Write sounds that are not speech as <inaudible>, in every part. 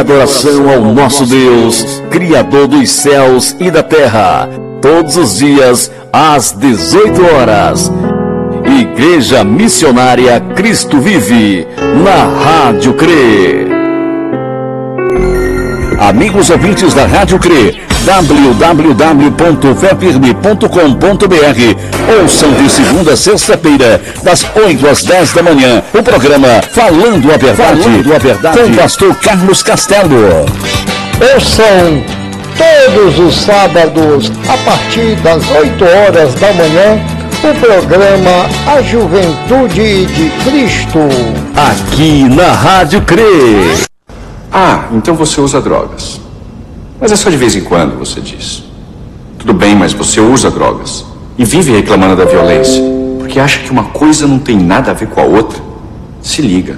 adoração ao nosso Deus, Criador dos céus e da terra, todos os dias às 18 horas. Igreja Missionária Cristo Vive, na Rádio CRE. Amigos ouvintes da Rádio CRE, www.fepirme.com.br. Ouçam de segunda a sexta-feira, das 8 às 10 da manhã, o programa Falando a Verdade, Falando a Verdade. com o pastor Carlos Castelo. Ouçam todos os sábados, a partir das 8 horas da manhã, o programa A Juventude de Cristo. Aqui na Rádio CRE. Ah, então você usa drogas. Mas é só de vez em quando, você diz. Tudo bem, mas você usa drogas e vive reclamando da violência, porque acha que uma coisa não tem nada a ver com a outra. Se liga.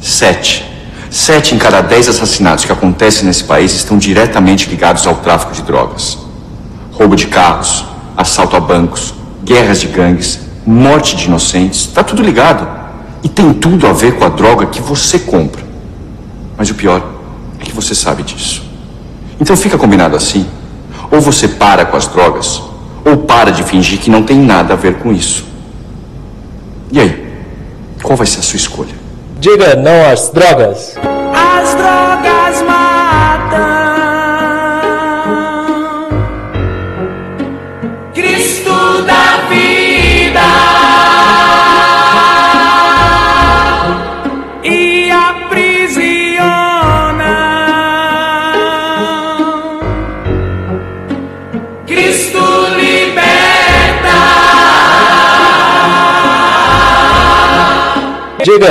Sete. Sete em cada dez assassinatos que acontecem nesse país estão diretamente ligados ao tráfico de drogas. Roubo de carros, assalto a bancos, guerras de gangues, morte de inocentes, está tudo ligado. E tem tudo a ver com a droga que você compra. Mas o pior é que você sabe disso. Então fica combinado assim. Ou você para com as drogas, ou para de fingir que não tem nada a ver com isso. E aí? Qual vai ser a sua escolha? Diga não às drogas.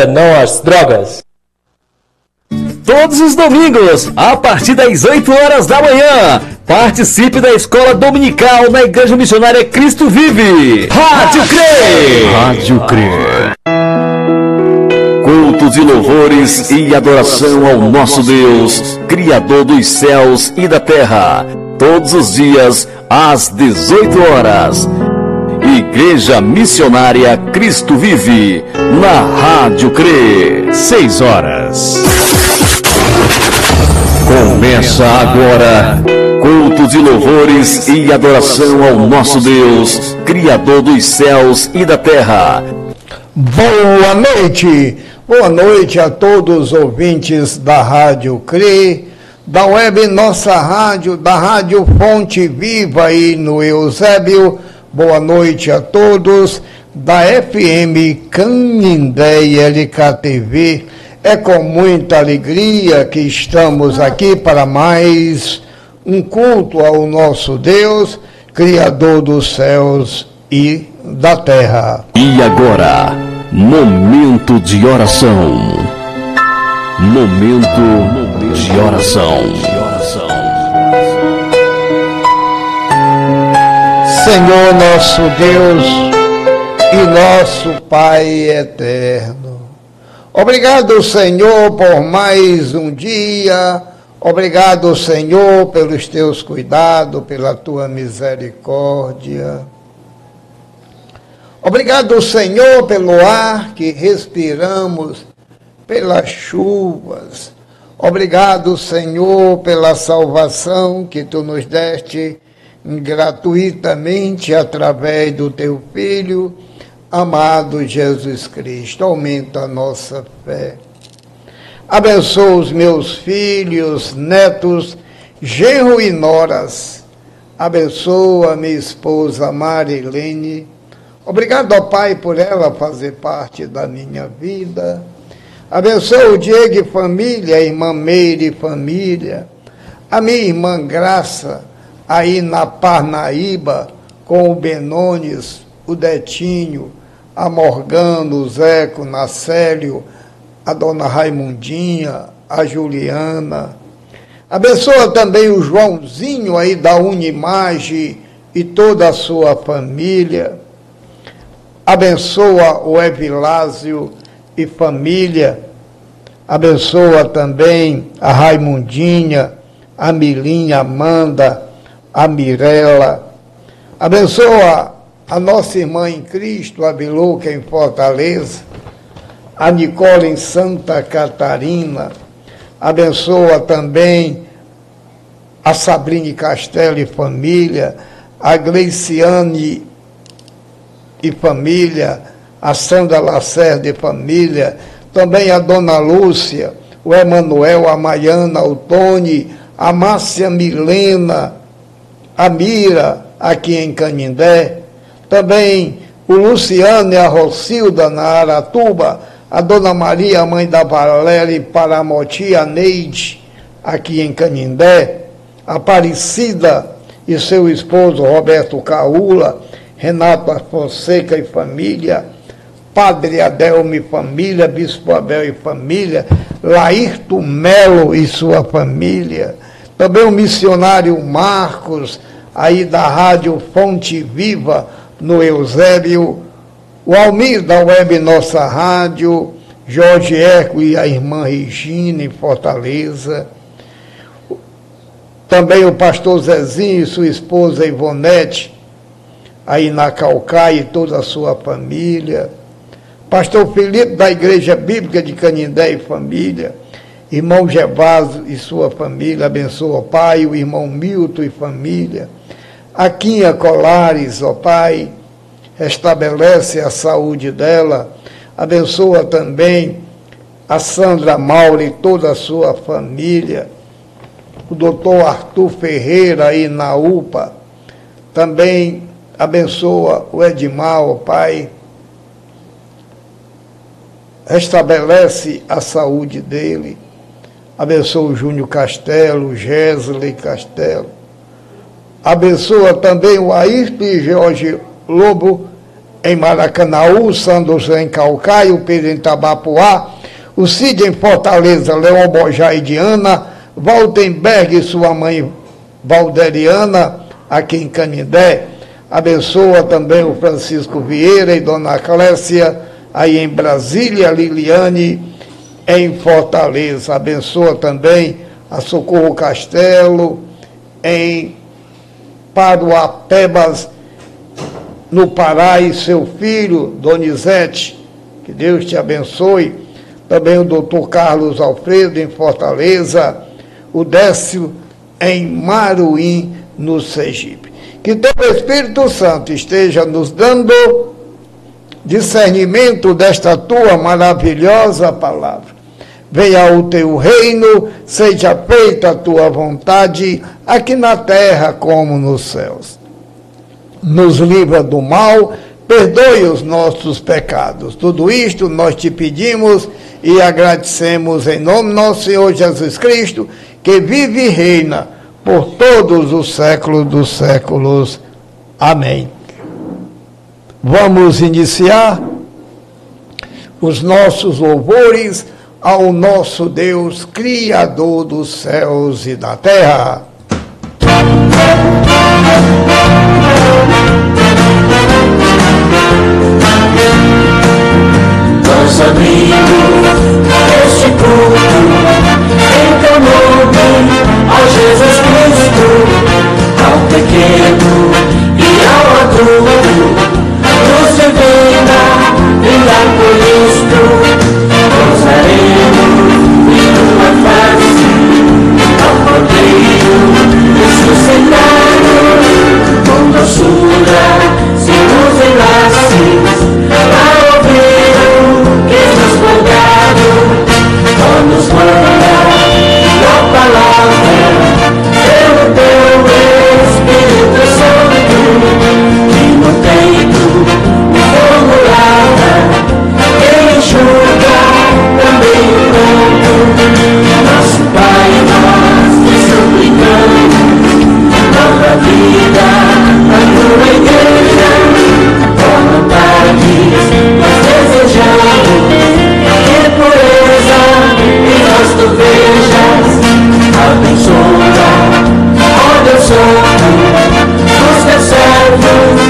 Não às drogas. Todos os domingos, a partir das 8 horas da manhã, participe da escola dominical na Igreja Missionária Cristo Vive. Rádio CRE. Rádio CRE. Cultos e louvores e adoração ao nosso Deus, Criador dos céus e da terra, todos os dias às 18 horas Igreja Missionária Cristo Vive, na Rádio CRE, 6 horas. Começa agora, cultos e louvores e adoração ao nosso Deus, Criador dos céus e da terra. Boa noite, boa noite a todos os ouvintes da Rádio CRE, da web Nossa Rádio, da Rádio Fonte Viva aí no Eusébio Boa noite a todos da FM Canindé LKTV. É com muita alegria que estamos aqui para mais um culto ao nosso Deus, Criador dos céus e da terra. E agora, momento de oração. Momento de oração. Senhor nosso Deus e nosso Pai eterno. Obrigado, Senhor, por mais um dia. Obrigado, Senhor, pelos teus cuidados, pela tua misericórdia. Obrigado, Senhor, pelo ar que respiramos, pelas chuvas. Obrigado, Senhor, pela salvação que tu nos deste gratuitamente através do teu Filho, amado Jesus Cristo. Aumenta a nossa fé. Abençoa os meus filhos, netos genro e noras. Abençoa minha esposa Marilene. Obrigado ao Pai por ela fazer parte da minha vida. Abençoa o Diego e família, a irmã Meire e família. A minha irmã Graça, aí na Parnaíba, com o Benones, o Detinho, a Morgano, o Zeco, Nacélio, a dona Raimundinha, a Juliana. Abençoa também o Joãozinho aí da Unimage e toda a sua família. Abençoa o Evilásio e família. Abençoa também a Raimundinha, a Milinha Amanda, a Mirela. Abençoa a nossa irmã em Cristo, a Biluca em Fortaleza a Nicole em Santa Catarina, abençoa também a Sabrine Castelo e família, a Gleiciane e família, a Sandra Lacerda e família, também a Dona Lúcia, o Emanuel, a Maiana, o Tony, a Márcia Milena, a Mira, aqui em Canindé, também o Luciano e a Rocilda na Aratuba, a Dona Maria, mãe da Valéria Paramoti, a Neide, aqui em Canindé, Aparecida e seu esposo Roberto Caula, Renato Fonseca e família, Padre Adelmo e família, Bispo Abel e família, Laírto Melo e sua família, também o missionário Marcos, aí da Rádio Fonte Viva, no Eusébio o Almir da Web Nossa Rádio, Jorge Eco e a irmã Regina em Fortaleza. Também o pastor Zezinho e sua esposa Ivonete, aí na Calcaia e toda a sua família. Pastor Felipe da Igreja Bíblica de Canindé e família. Irmão Gevaso e sua família, abençoa, ó Pai, o irmão Milton e família. Aquinha Colares, ó Pai, restabelece a saúde dela, abençoa também a Sandra Maura e toda a sua família, o doutor Arthur Ferreira aí na UPA, também abençoa o Edmar, o Pai, restabelece a saúde dele, abençoa o Júnior Castelo, o Gesley Castelo, abençoa também o Ayrton e Jorge Lobo em Maracanaú, Santos em Calcaio, Pedro em Tabapuá, o Cid em Fortaleza, Leão Bojá e Diana, Valtenberg e sua mãe Valderiana, aqui em Canindé. Abençoa também o Francisco Vieira e Dona Clécia, aí em Brasília, Liliane em Fortaleza. Abençoa também a Socorro Castelo, em Paruapebas, no Pará e seu filho, Donizete, que Deus te abençoe. Também o doutor Carlos Alfredo, em Fortaleza. O Décio, em Maruim, no Sergipe. Que teu Espírito Santo esteja nos dando discernimento desta tua maravilhosa palavra. Venha o teu reino, seja feita a tua vontade, aqui na terra como nos céus nos livra do mal, perdoe os nossos pecados. Tudo isto nós te pedimos e agradecemos em nome do nosso Senhor Jesus Cristo, que vive e reina por todos os séculos dos séculos. Amém. Vamos iniciar os nossos louvores ao nosso Deus, Criador dos céus e da terra. Nós abrimos este culto em teu nome, ó Jesus Cristo, ao pequeno e ao adulto, nos divina, brindar por isto, hermanos, si nos a la que nos guardado, o nos guardará la palabra, Espíritu Santo, teus olhos, nos teus olhos.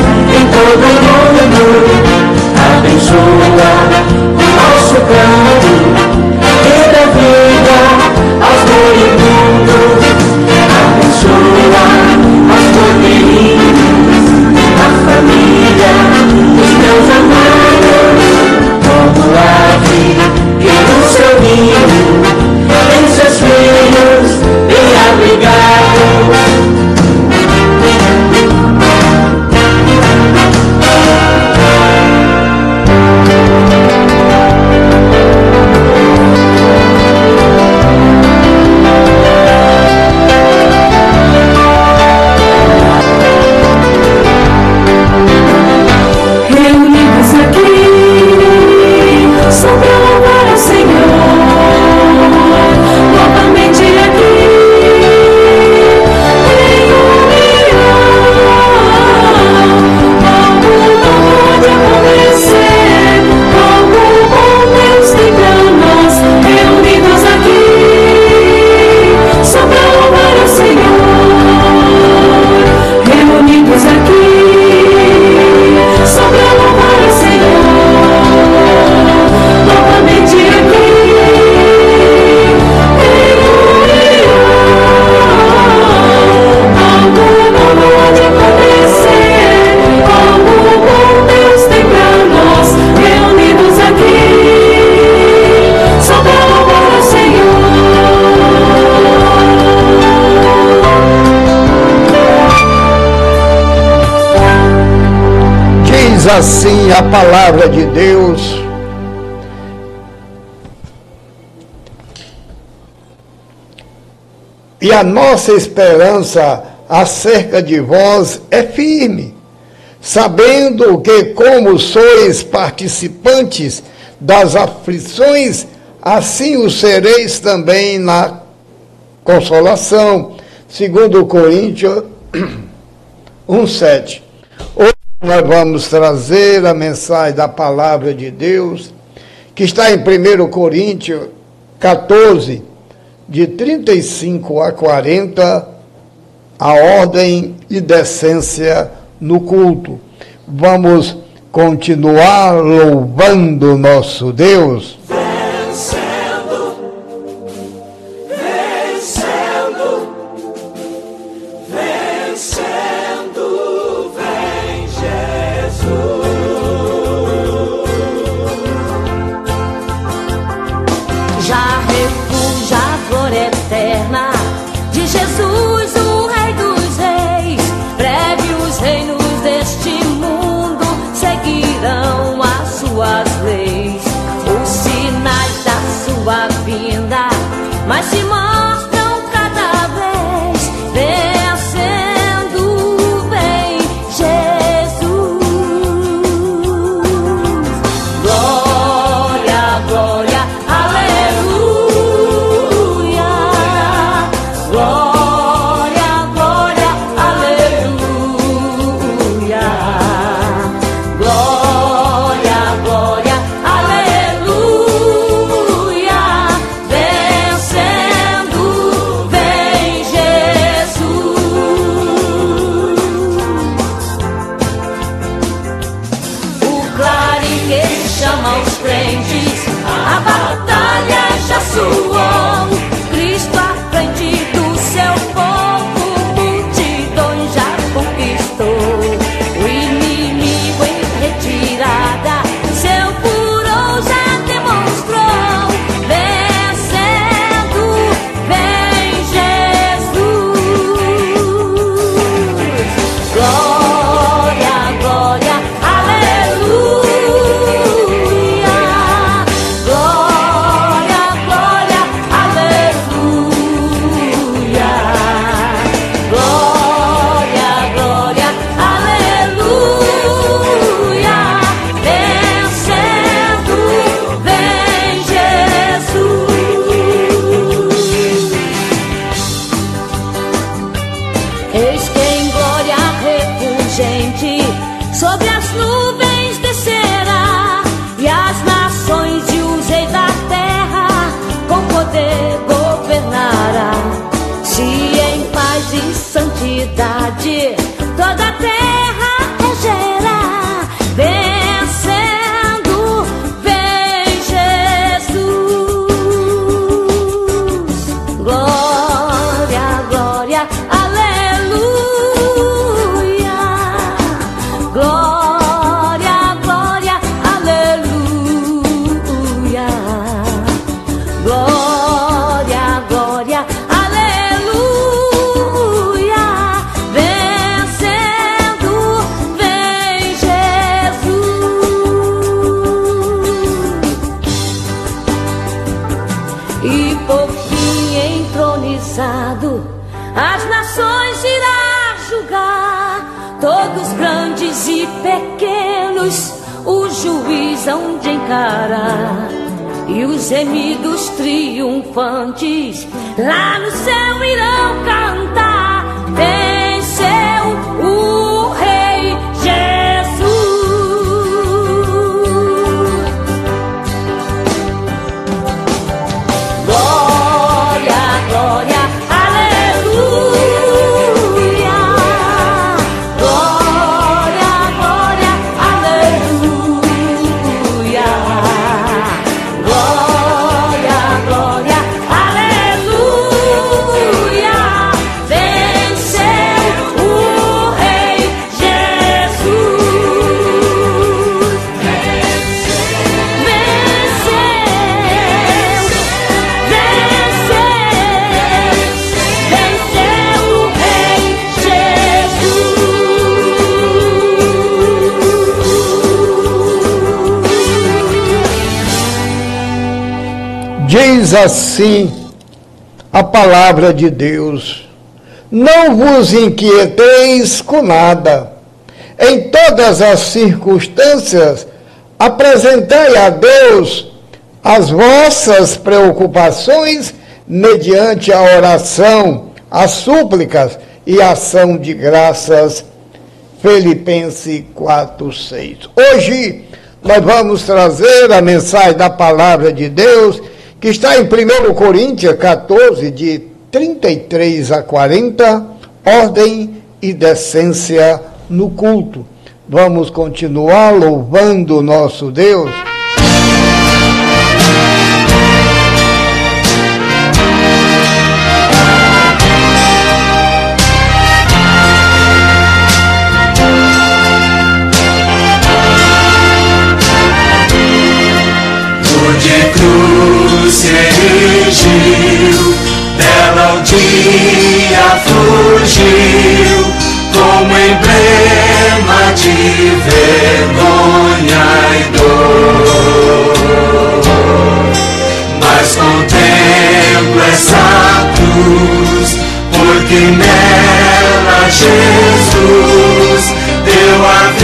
Assim a palavra de Deus. E a nossa esperança acerca de vós é firme, sabendo que, como sois participantes das aflições, assim o sereis também na consolação. Segundo Coríntios <clears throat> 1,7. Nós vamos trazer a mensagem da palavra de Deus, que está em 1 Coríntios 14, de 35 a 40, a ordem e decência no culto. Vamos continuar louvando nosso Deus. Vencer. Diz assim a palavra de Deus: Não vos inquieteis com nada. Em todas as circunstâncias, apresentai a Deus as vossas preocupações mediante a oração, as súplicas e ação de graças. Filipenses 4, 6. Hoje nós vamos trazer a mensagem da palavra de Deus, que está em 1 Coríntios 14, de 33 a 40, ordem e decência no culto. Vamos continuar louvando nosso Deus. Erigiu, dela o dia fugiu, como emblema de vergonha e dor. Mas contemplo essa cruz, porque nela Jesus deu a vida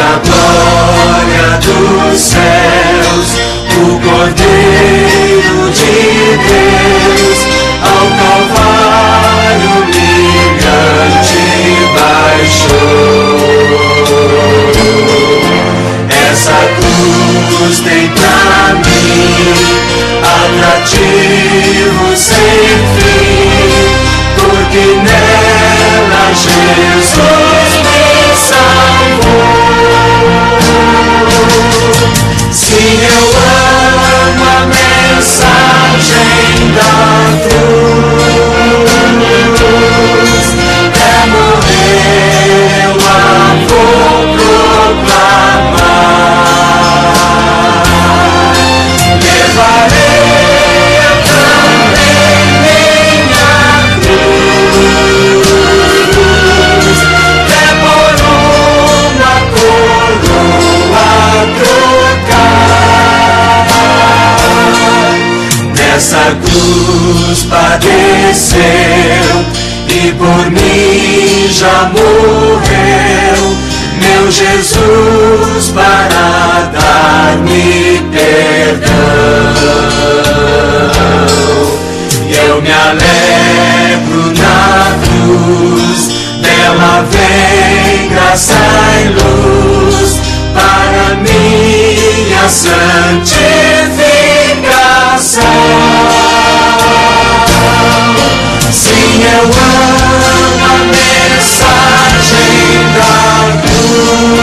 A glória dos céus, o Cordeiro de Deus, ao Calvário humilhante baixou. Essa cruz tem pra mim atrativo sem fim, porque nela Jesus Sim, eu amo a mensagem da cruz. Nessa cruz padeceu e por mim já morreu. Meu Jesus para dar-me perdão. Eu me alegro na cruz, dela vem graça e luz para minha santificação. Sim, eu amo a mensagem da cruz.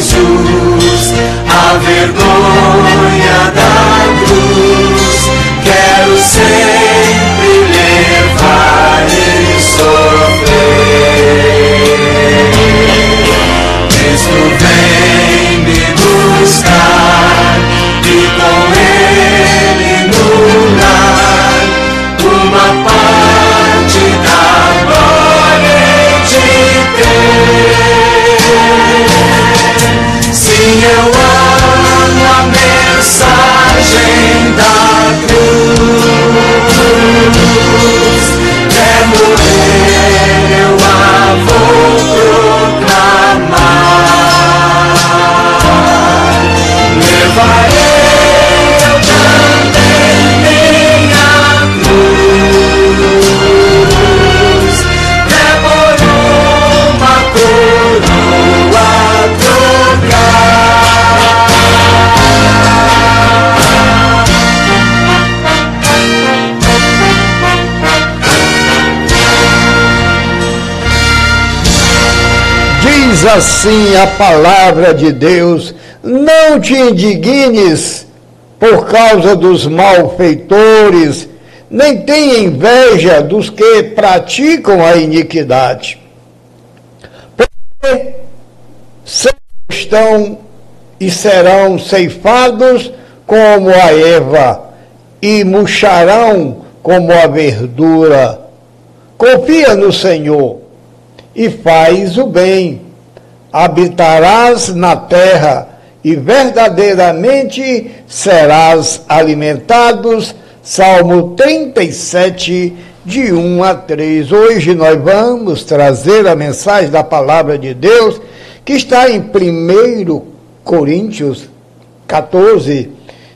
Jesus, a vergonha da cruz, quero sempre levar e sofrer. Cristo vem me buscar e com Ele no lar uma parte da glória de ter. Sim, eu amo a mensagem da cruz. É assim a palavra de Deus: não te indignes por causa dos malfeitores, nem tenha inveja dos que praticam a iniquidade. Porque estão e serão ceifados como a erva, e murcharão como a verdura. Confia no Senhor e faz o bem. Habitarás na terra e verdadeiramente serás alimentados. Salmo 37, de 1 a 3. Hoje nós vamos trazer a mensagem da palavra de Deus que está em 1 Coríntios 14,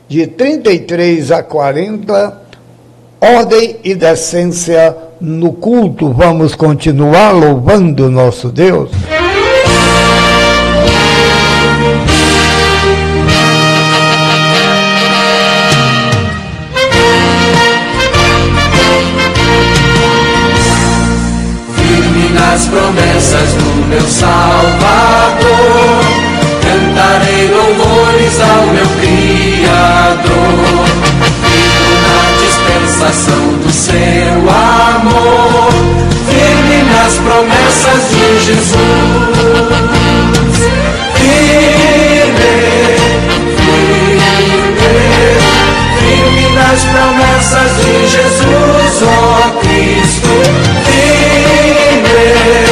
de 33 a 40, ordem e decência no culto. Vamos continuar louvando nosso Deus. Nas promessas do meu Salvador, cantarei louvores ao meu Criador. Vivo na dispensação do seu amor, firme nas promessas de Jesus. Firme, firme, firme nas promessas de Jesus, ó Cristo. Firme,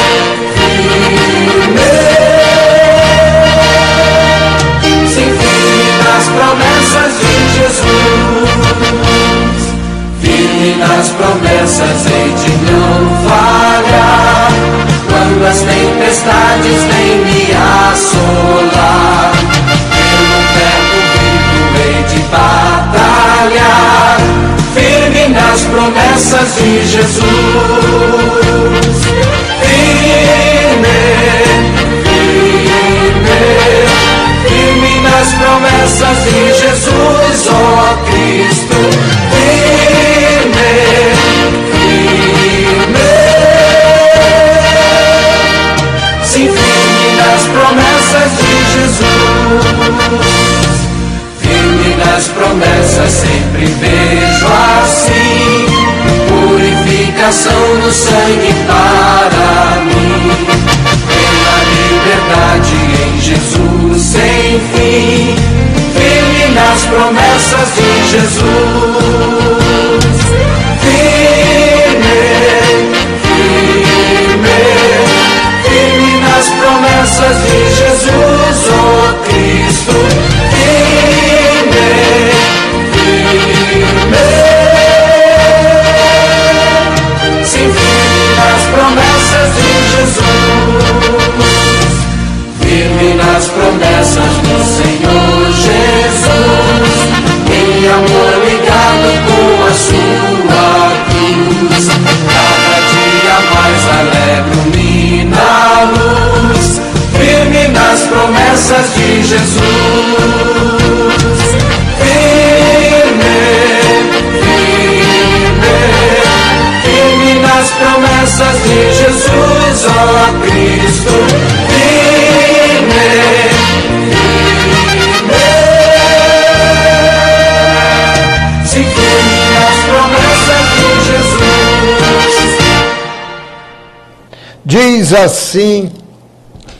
Diz assim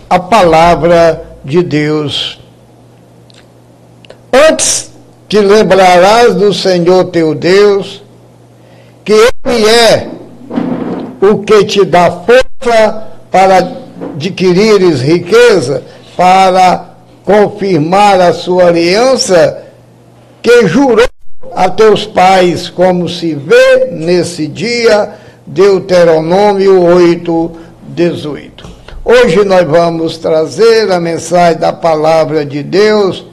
a palavra de Deus. Antes te lembrarás do Senhor teu Deus, que Ele é o que te dá força para adquirires riqueza, para confirmar a sua aliança, que jurou a teus pais, como se vê nesse dia, Deuteronômio 8, 18. Hoje nós vamos trazer a mensagem da palavra de Deus,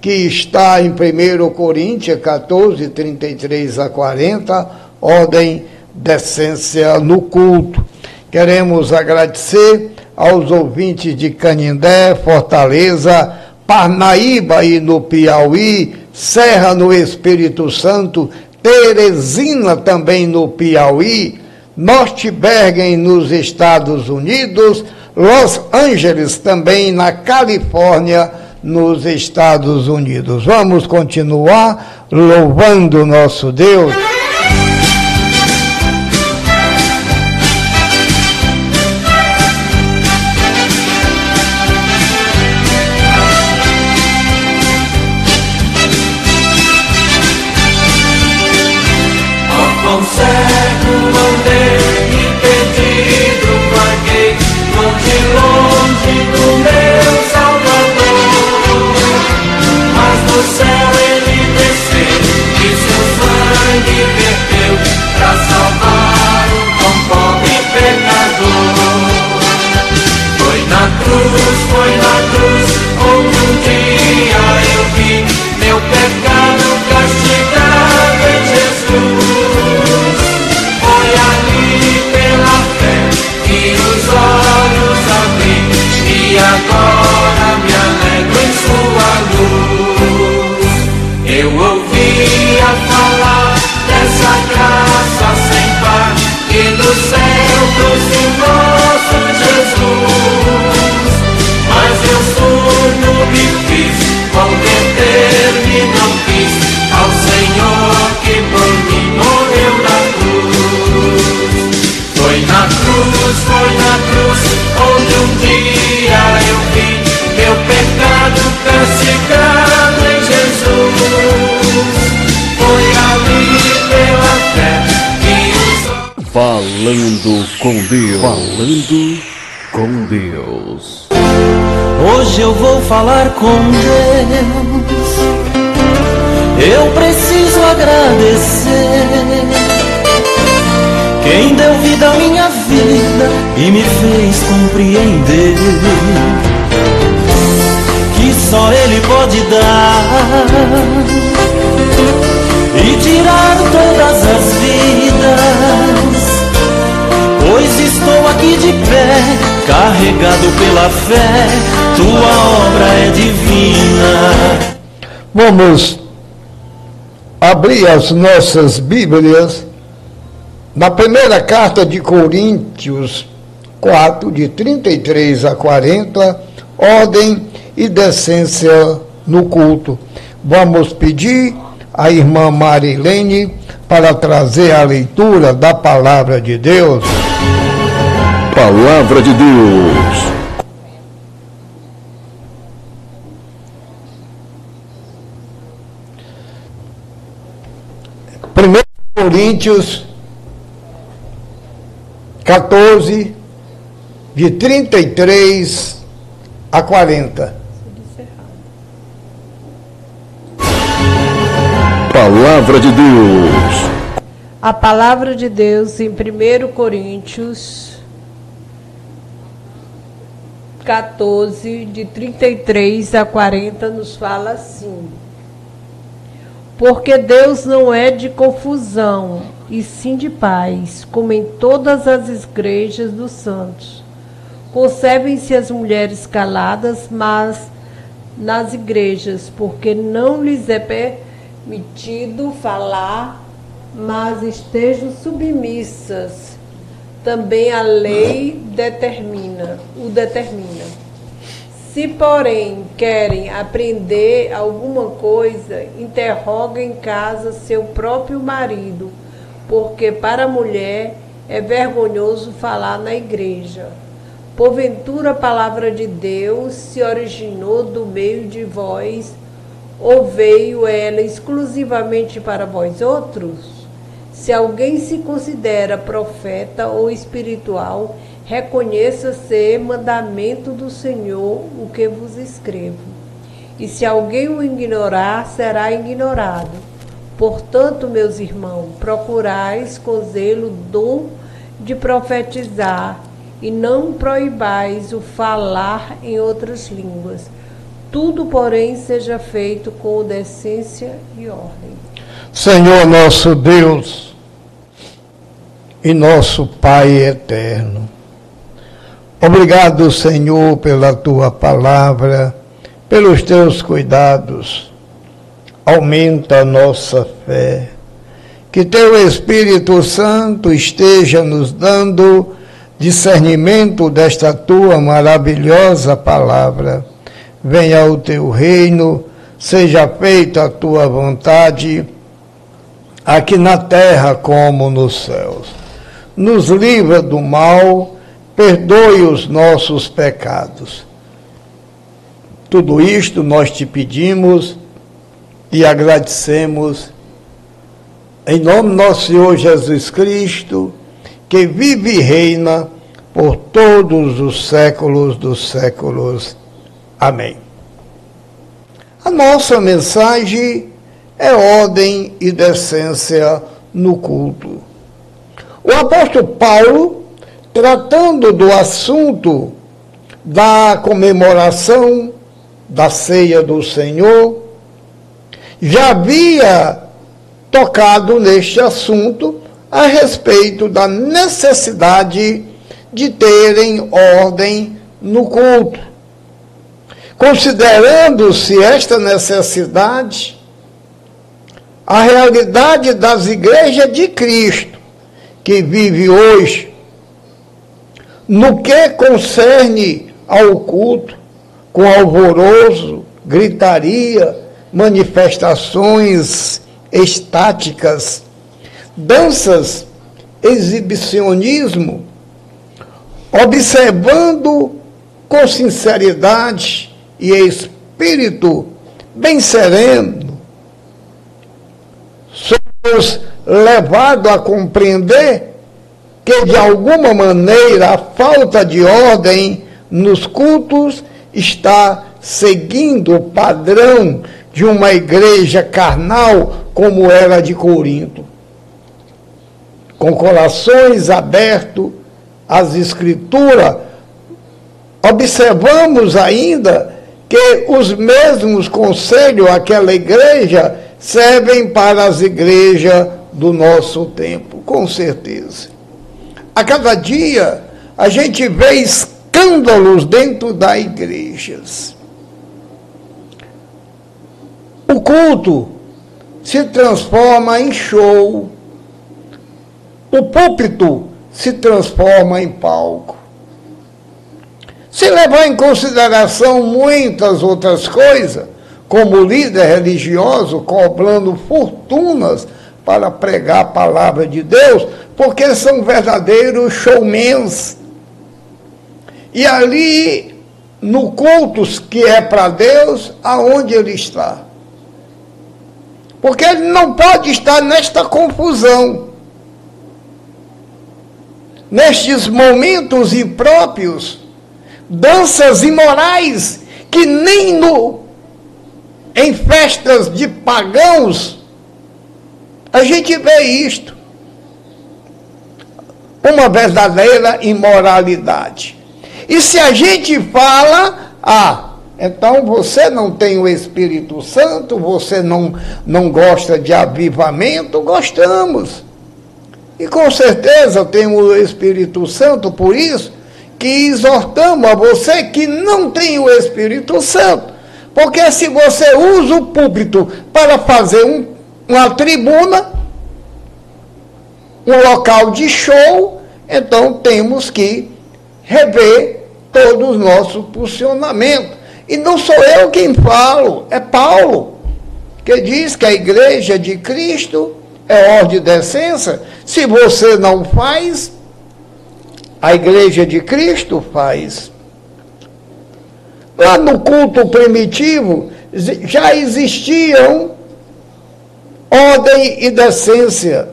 que está em 1 Coríntios 14, 33 a 40, ordem decência no culto. Queremos agradecer aos ouvintes de Canindé, Fortaleza, Parnaíba e no Piauí, Serra no Espírito Santo, Teresina também no Piauí, Norte Bergen, nos Estados Unidos, Los Angeles, também na Califórnia, nos Estados Unidos. Vamos continuar louvando nosso Deus. Falando com Deus. Falando com Deus. Hoje eu vou falar com Deus. Eu preciso agradecer. Quem deu vida à minha vida e me fez compreender que só Ele pode dar e tirar todas as vidas aqui de pé, carregado pela fé, tua obra é divina. Vamos abrir as nossas Bíblias na primeira carta de Coríntios 4, de 33 a 40, ordem e decência no culto. Vamos pedir à irmã Marilene para trazer a leitura da palavra de Deus. Palavra de Deus. Primeiro Coríntios 14, de 33 a 40. Palavra de Deus. A palavra de Deus em 1 Coríntios 14, de 33 a 40, nos fala assim: Porque Deus não é de confusão, e sim de paz, como em todas as igrejas dos santos. Conservem-se as mulheres caladas, mas nas igrejas, porque não lhes é permitido falar, mas estejam submissas. Também a lei determina, o determina. Se, porém, querem aprender alguma coisa, interroguem em casa seu próprio marido, porque para a mulher é vergonhoso falar na igreja. Porventura a palavra de Deus se originou do meio de vós, ou veio ela exclusivamente para vós outros? Se alguém se considera profeta ou espiritual, reconheça ser mandamento do Senhor o que vos escrevo. E se alguém o ignorar, será ignorado. Portanto, meus irmãos, procurais com zelo dom de profetizar, e não proibais o falar em outras línguas. Tudo, porém, seja feito com decência e ordem. Senhor nosso Deus e nosso Pai eterno. Obrigado, Senhor, pela tua palavra, pelos teus cuidados. Aumenta a nossa fé que teu Espírito Santo esteja nos dando discernimento desta tua maravilhosa palavra. Venha o teu reino, seja feita a tua vontade, aqui na terra como nos céus. Nos livra do mal, perdoe os nossos pecados. Tudo isto nós te pedimos e agradecemos em nome do nosso Senhor Jesus Cristo, que vive e reina por todos os séculos dos séculos. Amém. A nossa mensagem é ordem e decência no culto. O apóstolo Paulo, tratando do assunto da comemoração da ceia do Senhor, já havia tocado neste assunto a respeito da necessidade de terem ordem no culto. Considerando-se esta necessidade, a realidade das igrejas de Cristo que vive hoje, no que concerne ao culto, com alvoroço, gritaria, manifestações estáticas, danças, exibicionismo, observando com sinceridade e espírito bem sereno, somos levados a compreender que, de alguma maneira, a falta de ordem nos cultos está seguindo o padrão de uma igreja carnal como era de Corinto. Com corações abertos às Escrituras, observamos ainda que os mesmos conselhos àquela igreja servem para as igrejas do nosso tempo, com certeza. A cada dia a gente vê escândalos dentro das igrejas. O culto se transforma em show. O púlpito se transforma em palco. Se levar em consideração muitas outras coisas, como líder religioso cobrando fortunas para pregar a palavra de Deus, porque são verdadeiros showmans. E ali, no culto que é para Deus, aonde ele está? Porque ele não pode estar nesta confusão. Nestes momentos impróprios, danças imorais que nem no, em festas de pagãos a gente vê isto. Uma verdadeira imoralidade. E se a gente fala, ah, então você não tem o Espírito Santo, você não, não gosta de avivamento, gostamos. E com certeza temos o Espírito Santo, por isso que exortamos a você que não tem o Espírito Santo. Porque se você usa o púlpito para fazer um, uma tribuna, um local de show, então temos que rever todo o nosso funcionamento. E não sou eu quem falo, é Paulo, que diz que a igreja de Cristo é ordem de decência. Se você não faz, a igreja de Cristo faz. Lá no culto primitivo já existiam ordem e decência.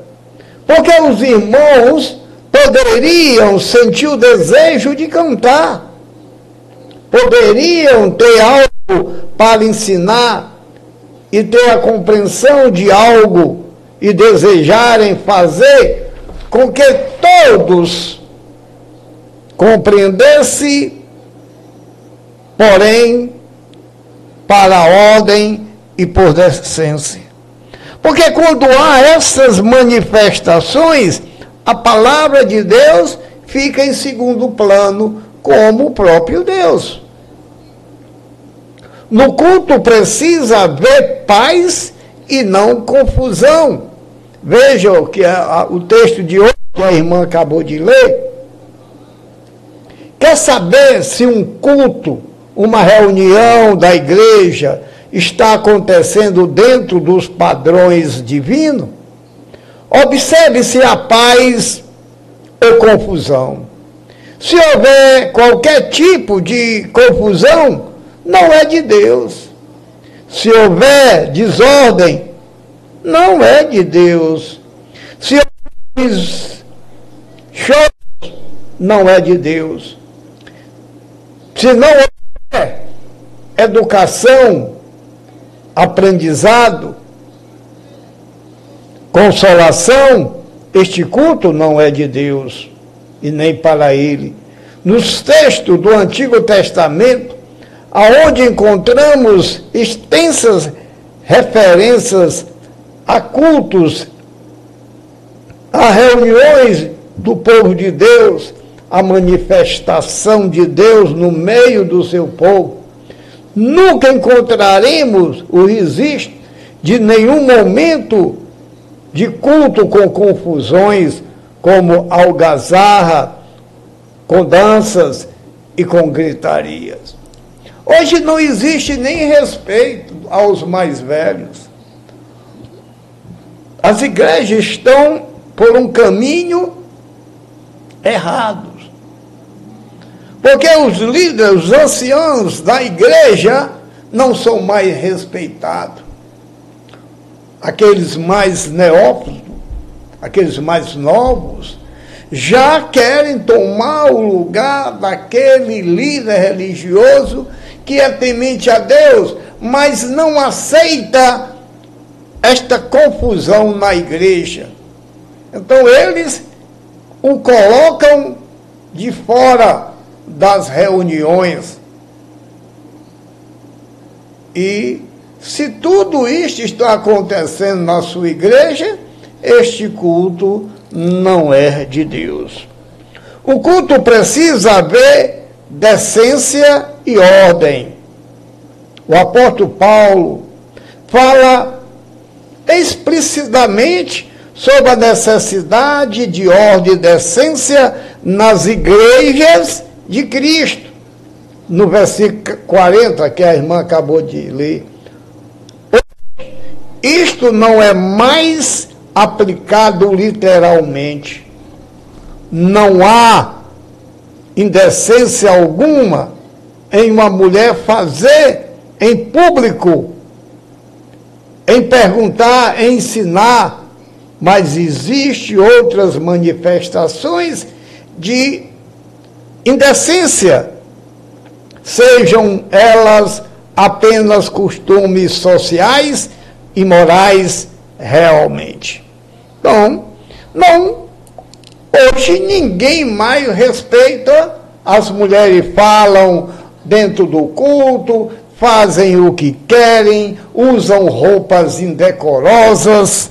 Porque os irmãos poderiam sentir o desejo de cantar poderiam ter algo para ensinar e ter a compreensão de algo e desejarem fazer com que todos compreendessem, porém, para a ordem e por decência. Porque quando há essas manifestações, a palavra de Deus fica em segundo plano como o próprio Deus. No culto precisa haver paz e não confusão. Vejam que a, a, o texto de hoje que a irmã acabou de ler. Quer saber se um culto, uma reunião da igreja está acontecendo dentro dos padrões divinos? Observe se há paz ou confusão. Se houver qualquer tipo de confusão, não é de Deus. Se houver desordem, não é de Deus. Se houver choros, não é de Deus. Se não houver educação, aprendizado, consolação, este culto não é de Deus e nem para ele. Nos textos do Antigo Testamento, aonde encontramos extensas referências a cultos, a reuniões do povo de Deus, a manifestação de Deus no meio do seu povo. Nunca encontraremos o registro de nenhum momento de culto com confusões, como algazarra, com danças e com gritarias. Hoje não existe nem respeito aos mais velhos. As igrejas estão por um caminho errado. Porque os líderes, os anciãos da igreja não são mais respeitados. Aqueles mais neófitos, aqueles mais novos, já querem tomar o lugar daquele líder religioso que é temente a Deus, mas não aceita esta confusão na igreja. Então eles o colocam de fora das reuniões. E se tudo isto está acontecendo na sua igreja, este culto não é de Deus. O culto precisa haver decência e ordem. O apóstolo Paulo fala explicitamente sobre a necessidade de ordem e decência nas igrejas de Cristo. No versículo 40, que a irmã acabou de ler. Isto não é mais aplicado literalmente. Não há indecência alguma em uma mulher fazer em público, em perguntar, em ensinar, mas existe outras manifestações de indecência, sejam elas apenas costumes sociais e morais realmente. Então, não, hoje ninguém mais respeita, as mulheres falam dentro do culto, fazem o que querem, usam roupas indecorosas,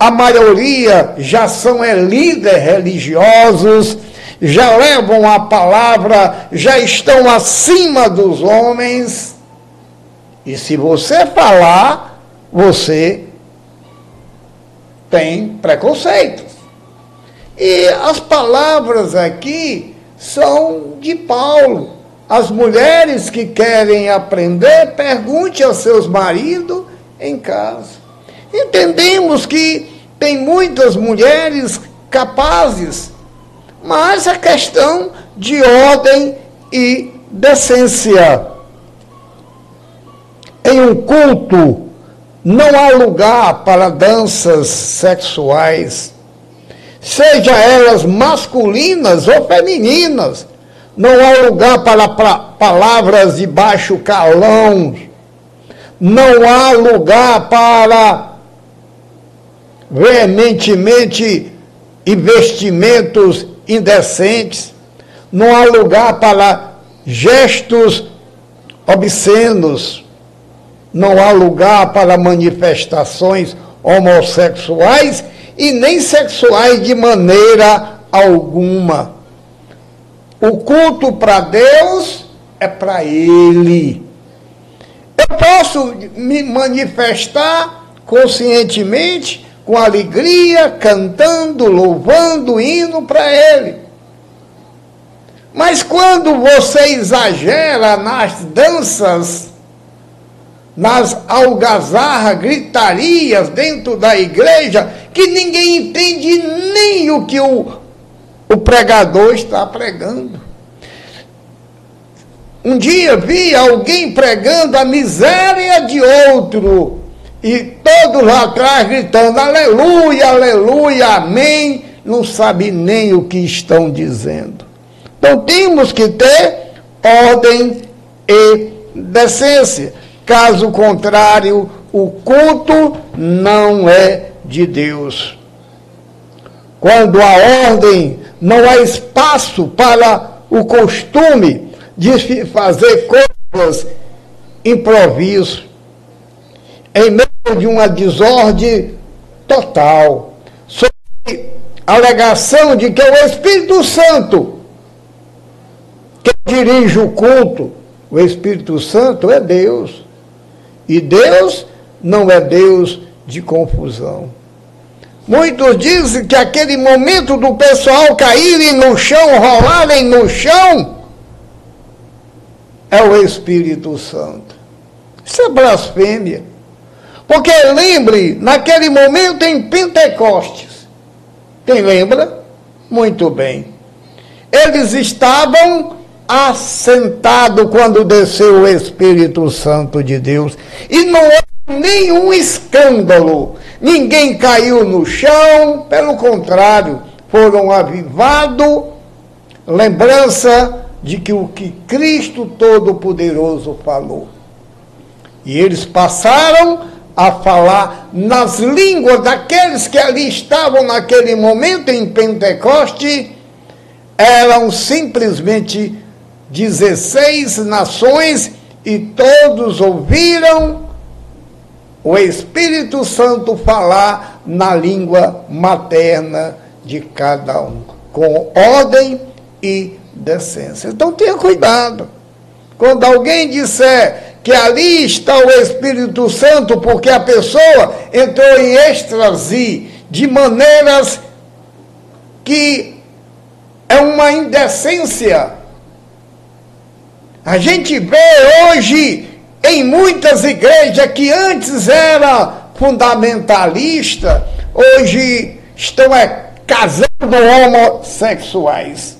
a maioria já são é, líderes religiosos, já levam a palavra, já estão acima dos homens. E se você falar, você tem preconceitos. E as palavras aqui são de Paulo. As mulheres que querem aprender, pergunte aos seus maridos em casa. Entendemos que tem muitas mulheres capazes mas a questão de ordem e decência. Em um culto, não há lugar para danças sexuais, seja elas masculinas ou femininas. Não há lugar para palavras de baixo calão. Não há lugar para veementemente investimentos indecentes, não há lugar para gestos obscenos, não há lugar para manifestações homossexuais e nem sexuais de maneira alguma. O culto para Deus é para Ele. Eu posso me manifestar conscientemente com alegria, cantando, louvando, indo para Ele. Mas quando você exagera nas danças, nas algazarras, gritarias dentro da igreja, que ninguém entende nem o que o, o pregador está pregando. Um dia vi alguém pregando a miséria de outro, e todos lá atrás gritando: Aleluia, aleluia, amém. Não sabe nem o que estão dizendo. Então temos que ter ordem e decência. Caso contrário, o culto não é de Deus. Quando a ordem não há espaço para o costume de fazer coisas improviso, em meio de uma desordem total, sob alegação de que é o Espírito Santo quem dirige o culto, o Espírito Santo, é Deus. E Deus não é Deus de confusão. Muitos dizem que aquele momento do pessoal caírem no chão, rolarem no chão, é o Espírito Santo. Isso é blasfêmia. Porque lembre, naquele momento em Pentecostes, quem lembra? Muito bem. Eles estavam assentado quando desceu o Espírito Santo de Deus. E não houve nenhum escândalo. Ninguém caiu no chão, pelo contrário, foram avivados. Lembrança de que o que Cristo Todo-Poderoso falou. E eles passaram a falar nas línguas daqueles que ali estavam naquele momento em Pentecoste, eram simplesmente 16 nações e todos ouviram o Espírito Santo falar na língua materna de cada um, com ordem e decência. Então tenha cuidado. Quando alguém disser que ali está o Espírito Santo, porque a pessoa entrou em êxtase de maneiras que é uma indecência a gente vê hoje em muitas igrejas que antes era fundamentalista, hoje estão é, casando homossexuais.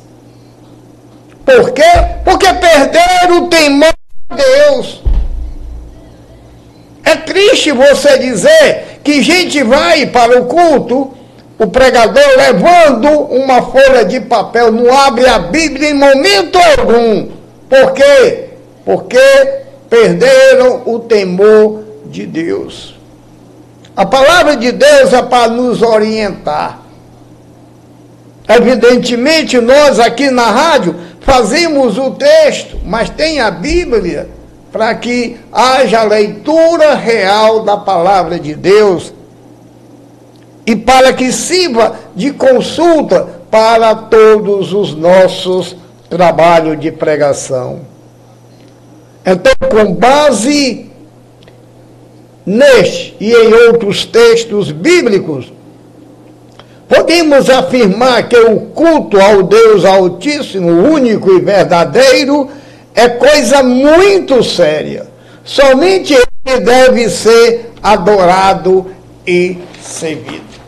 Por quê? Porque perderam o temor de Deus. É triste você dizer que gente vai para o culto, o pregador levando uma folha de papel, não abre a Bíblia em momento algum por quê? Porque perderam o temor de Deus. A palavra de Deus é para nos orientar. Evidentemente, nós aqui na rádio fazemos o texto, mas tem a Bíblia para que haja leitura real da palavra de Deus e para que sirva de consulta para todos os nossos trabalho de pregação. Então, com base neste e em outros textos bíblicos, podemos afirmar que o culto ao Deus Altíssimo, único e verdadeiro, é coisa muito séria. Somente ele deve ser adorado e seguido.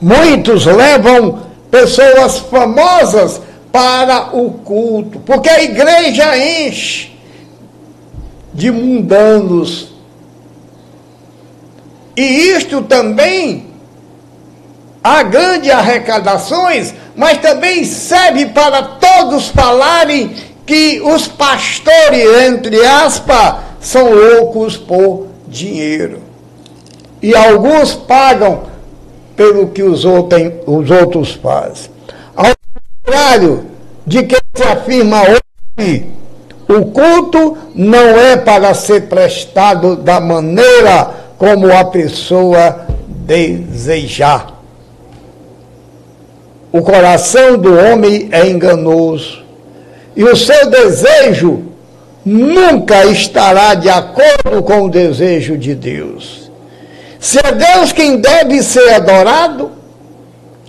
Muitos levam pessoas famosas para o culto, porque a igreja enche de mundanos. E isto também há grandes arrecadações, mas também serve para todos falarem que os pastores, entre aspas, são loucos por dinheiro. E alguns pagam pelo que os outros, os outros fazem contrário de que se afirma hoje, o culto não é para ser prestado da maneira como a pessoa desejar. O coração do homem é enganoso e o seu desejo nunca estará de acordo com o desejo de Deus. Se é Deus quem deve ser adorado,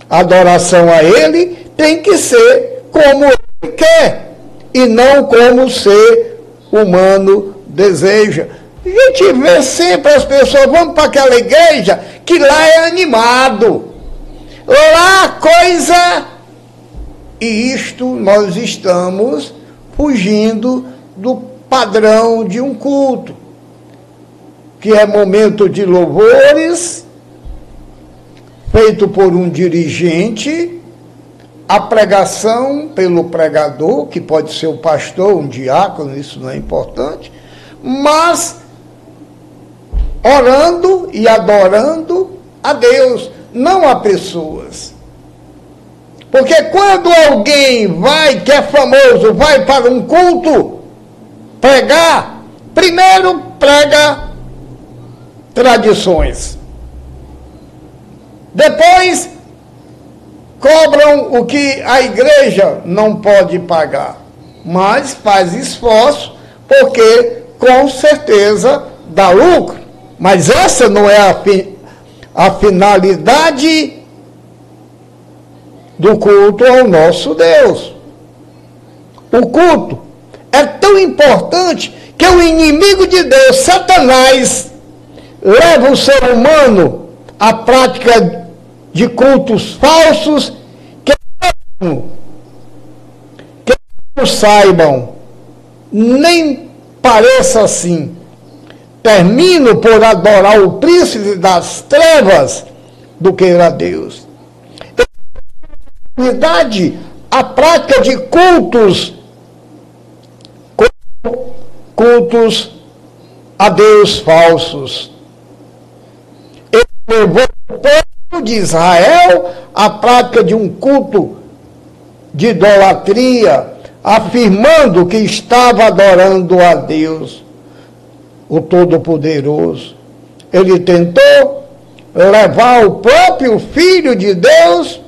a adoração a Ele tem que ser como Ele quer e não como o ser humano deseja. A gente vê sempre as pessoas, vamos para aquela igreja, que lá é animado. Lá coisa. E isto nós estamos fugindo do padrão de um culto, que é momento de louvores, feito por um dirigente, a pregação pelo pregador, que pode ser o pastor, um diácono, isso não é importante, mas orando e adorando a Deus, não a pessoas. Porque quando alguém vai, que é famoso, vai para um culto pregar, primeiro prega tradições. Depois cobram o que a igreja não pode pagar, mas faz esforço porque com certeza dá lucro. Mas essa não é a, fi, a finalidade do culto ao nosso Deus. O culto é tão importante que o inimigo de Deus, Satanás, leva o ser humano à prática de cultos falsos que, que não saibam, nem pareça assim. Termino por adorar o príncipe das trevas do que era Deus. A prática de cultos, cultos a Deus falsos. Ele levou o povo de Israel à prática de um culto de idolatria, afirmando que estava adorando a Deus, o Todo-Poderoso. Ele tentou levar o próprio Filho de Deus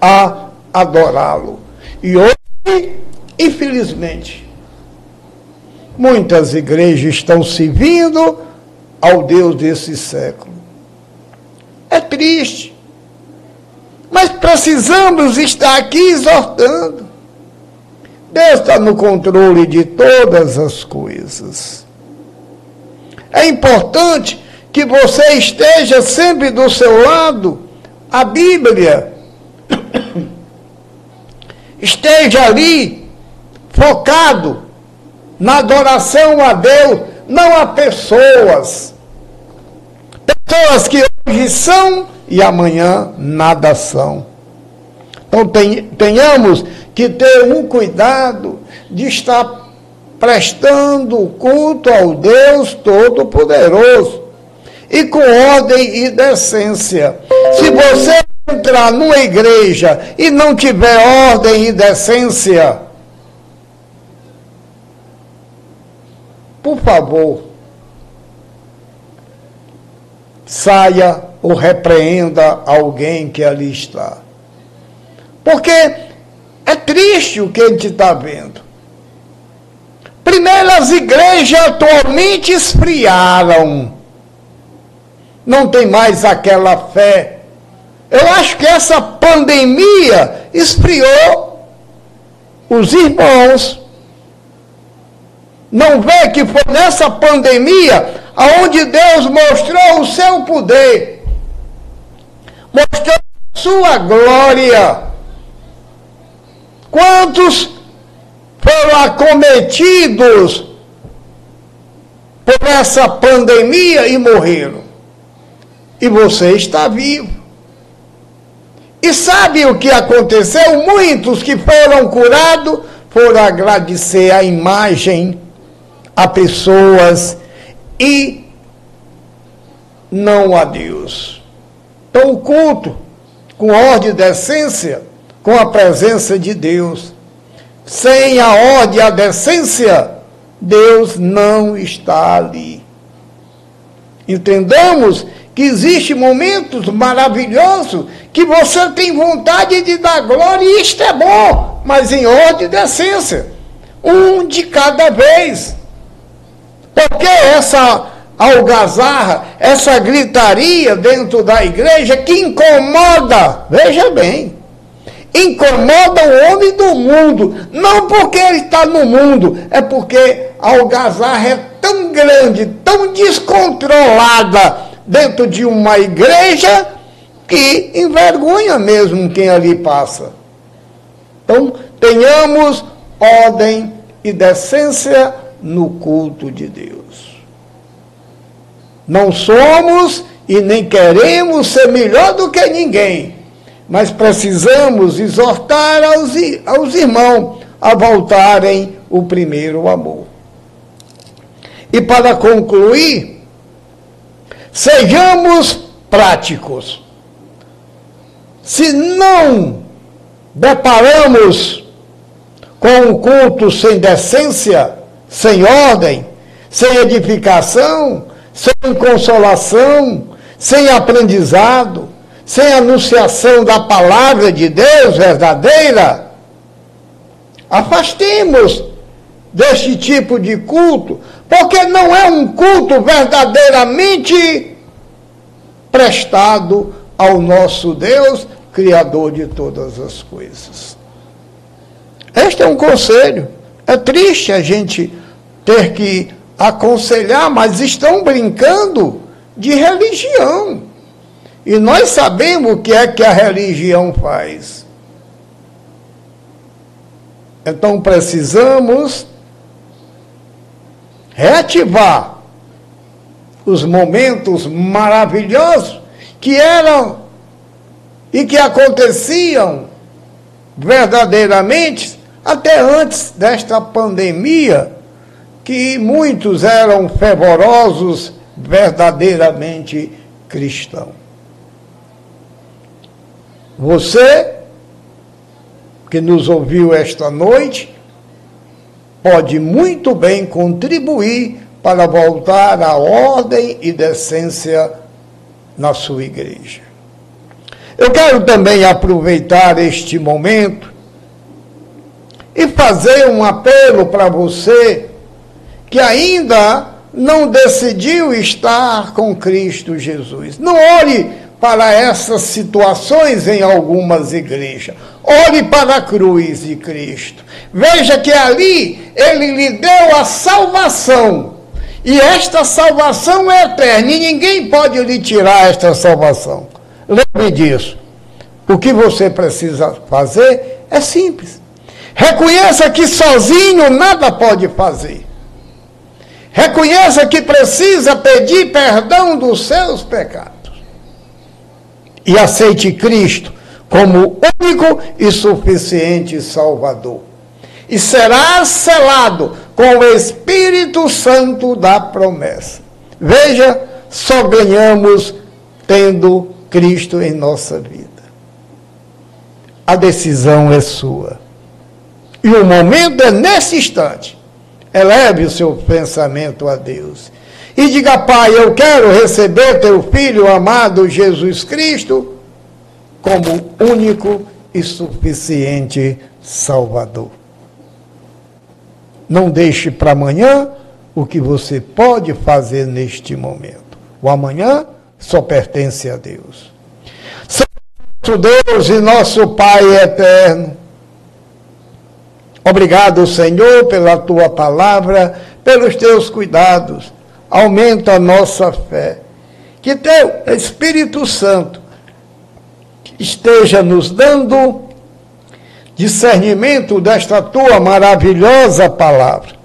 a adorá-lo. E hoje, infelizmente, muitas igrejas estão servindo ao Deus desse século. É triste. Mas precisamos estar aqui exortando. Deus está no controle de todas as coisas. É importante que você esteja sempre do seu lado. A Bíblia esteja ali focado na adoração a Deus, não a pessoas. Pessoas que hoje são e amanhã nada são. Então tenhamos que ter um cuidado de estar prestando culto ao Deus Todo-Poderoso e com ordem e decência. Se você entrar numa igreja e não tiver ordem e decência, por favor, saia ou repreenda alguém que ali está. Porque é triste o que a gente está vendo. Primeiro, as igrejas atualmente esfriaram. Não tem mais aquela fé eu acho que essa pandemia esfriou os irmãos. Não vê que foi nessa pandemia aonde Deus mostrou o seu poder, mostrou a sua glória. Quantos foram acometidos por essa pandemia e morreram? E você está vivo. E sabe o que aconteceu? Muitos que foram curados foram agradecer a imagem, a pessoas e não a Deus. Então, o culto, com ordem e decência, com a presença de Deus. Sem a ordem e a decência, Deus não está ali. Entendamos que existem momentos maravilhosos que você tem vontade de dar glória e isto é bom, mas em ordem e decência. Um de cada vez. Porque essa algazarra, essa gritaria dentro da igreja que incomoda, veja bem, incomoda o homem do mundo, não porque ele está no mundo, é porque a algazarra é tão grande, tão descontrolada dentro de uma igreja que envergonha mesmo quem ali passa. Então, tenhamos ordem e decência no culto de Deus. Não somos e nem queremos ser melhor do que ninguém, mas precisamos exortar aos, aos irmãos a voltarem o primeiro amor. E para concluir, sejamos práticos. Se não deparamos com um culto sem decência, sem ordem, sem edificação, sem consolação, sem aprendizado, sem anunciação da palavra de Deus verdadeira, afastemos deste tipo de culto, porque não é um culto verdadeiramente prestado ao nosso Deus, Criador de todas as coisas. Este é um conselho. É triste a gente ter que aconselhar, mas estão brincando de religião. E nós sabemos o que é que a religião faz. Então precisamos reativar os momentos maravilhosos que eram e que aconteciam verdadeiramente até antes desta pandemia, que muitos eram fervorosos, verdadeiramente cristãos. Você que nos ouviu esta noite pode muito bem contribuir para voltar à ordem e decência na sua igreja. Eu quero também aproveitar este momento e fazer um apelo para você que ainda não decidiu estar com Cristo Jesus. Não olhe para essas situações em algumas igrejas. Olhe para a cruz de Cristo. Veja que ali ele lhe deu a salvação. E esta salvação é eterna. E ninguém pode lhe tirar esta salvação. Lembre disso. O que você precisa fazer é simples. Reconheça que sozinho nada pode fazer. Reconheça que precisa pedir perdão dos seus pecados. E aceite Cristo como único e suficiente Salvador. E será selado com o Espírito Santo da promessa. Veja, só ganhamos tendo Cristo em nossa vida. A decisão é sua. E o momento é nesse instante. Eleve o seu pensamento a Deus. E diga, Pai, eu quero receber teu Filho amado Jesus Cristo como único e suficiente Salvador. Não deixe para amanhã o que você pode fazer neste momento. O amanhã só pertence a Deus. Nosso Deus e nosso Pai eterno, obrigado, Senhor, pela tua palavra, pelos teus cuidados. Aumenta a nossa fé. Que teu Espírito Santo esteja nos dando discernimento desta tua maravilhosa palavra.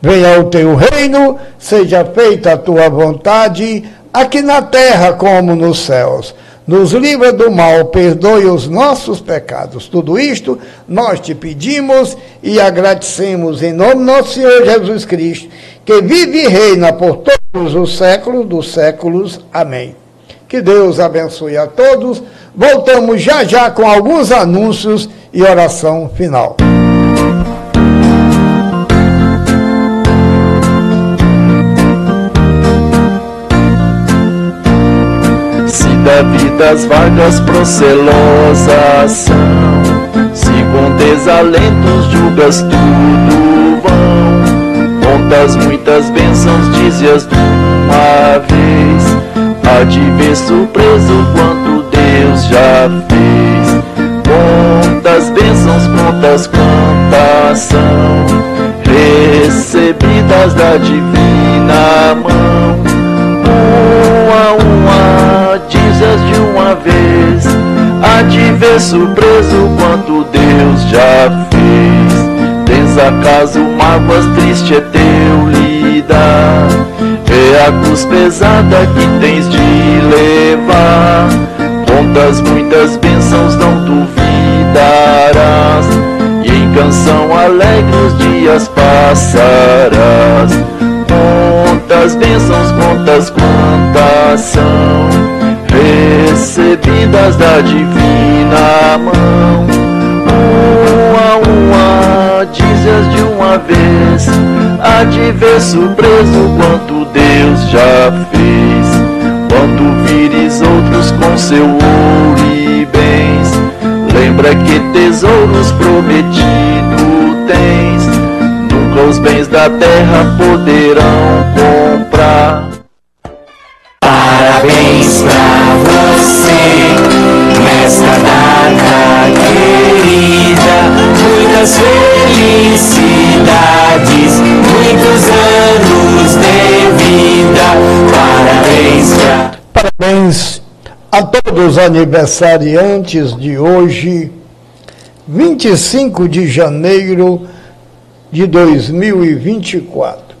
Venha o teu reino, seja feita a tua vontade aqui na terra como nos céus. Nos livra do mal, perdoe os nossos pecados. Tudo isto nós te pedimos e agradecemos em nome do nosso Senhor Jesus Cristo, que vive e reina por todos os séculos dos séculos. Amém. Que Deus abençoe a todos. Voltamos já já com alguns anúncios e oração final. das vagas procelosas são Se com desalentos julgas tudo vão Com Quantas muitas bênçãos dizias de uma vez Há de ver surpreso quanto Deus já fez. Quantas bênçãos quantas são Recebidas da divina mão. Uma a uma dizes de uma vez. Há de ver surpreso quanto Deus já fez. Tens acaso mágoas, triste é teu lidar É a cruz pesada que tens de levar. Contas muitas bênçãos não duvidarás. E em canção alegre os dias passarás. Contas bênçãos, contas quantas são Recebidas da divina mão. Uma a uma dizes de uma vez Há de ver surpreso quanto Deus já fez Quando vires outros com seu ouro e bens. Lembra que tesouros prometido tens Nunca os bens da terra poderão comprar a todos os aniversariantes de hoje, 25 de janeiro de 2024.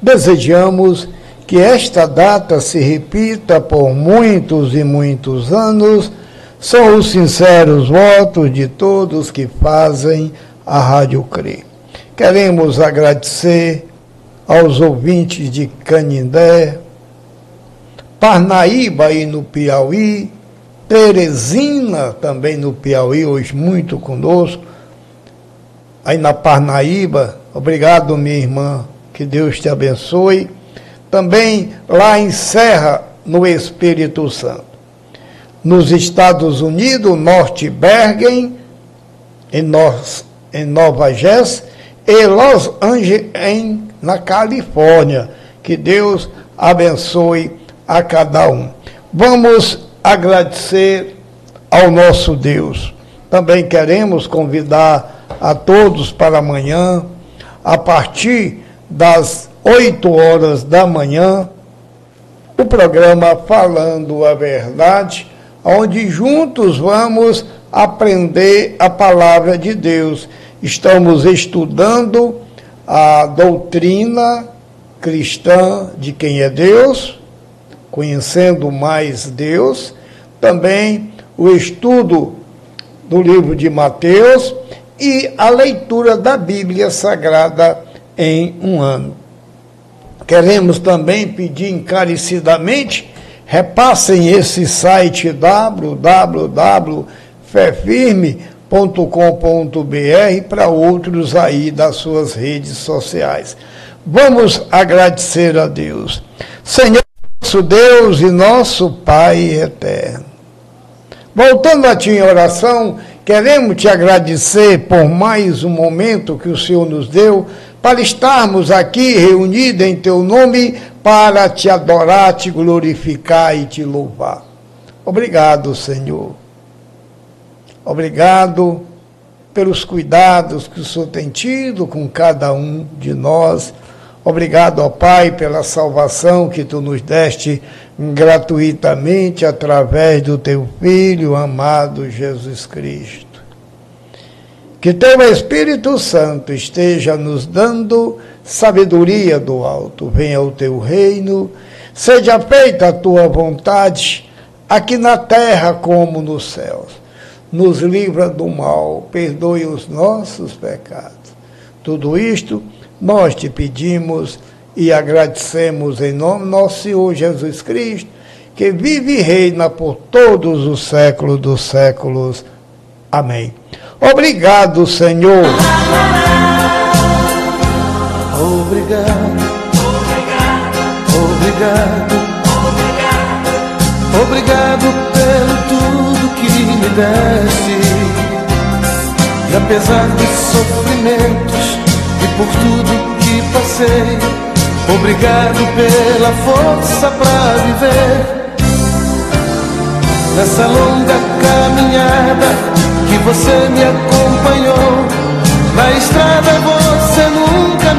Desejamos que esta data se repita por muitos e muitos anos. São os sinceros votos de todos que fazem a Rádio CRE. Queremos agradecer aos ouvintes de Canindé, Parnaíba aí no Piauí, Teresina também no Piauí, hoje muito conosco, aí na Parnaíba. Obrigado, minha irmã, que Deus te abençoe. Também lá em Serra, no Espírito Santo. Nos Estados Unidos, Norte Bergen, em, em Nova Jersey, e Los Angeles, em, na Califórnia. Que Deus abençoe a cada um. Vamos agradecer ao nosso Deus. Também queremos convidar a todos para amanhã, a partir das 8 horas da manhã, o programa Falando a Verdade, onde juntos vamos aprender a palavra de Deus. Estamos estudando a doutrina cristã de quem é Deus, conhecendo mais Deus, também o estudo do livro de Mateus e a leitura da Bíblia Sagrada em um ano. Queremos também pedir encarecidamente, repassem esse site www.fefirme.com.br para outros aí das suas redes sociais. Vamos agradecer a Deus. Senhor, nosso Deus e nosso Pai eterno. Voltando a Ti em oração, queremos te agradecer por mais um momento que o Senhor nos deu para estarmos aqui reunidos em Teu nome para te adorar, te glorificar e te louvar. Obrigado, Senhor. Obrigado pelos cuidados que o Senhor tem tido com cada um de nós. Obrigado, ó Pai, pela salvação que tu nos deste gratuitamente através do teu Filho amado Jesus Cristo. Que teu Espírito Santo esteja nos dando sabedoria do alto. Venha o teu reino, seja feita a tua vontade, aqui na terra como nos céus. Nos livra do mal, perdoe os nossos pecados. Tudo isto nós te pedimos e agradecemos em nome do nosso Senhor Jesus Cristo, que vive e reina por todos os séculos dos séculos. Amém. Obrigado, Senhor. Obrigado, obrigado, obrigado pelo tudo que me deste. E apesar dos sofrimentos e por tudo que passei. Obrigado pela força pra viver. Nessa longa caminhada que você me acompanhou. Na estrada você nunca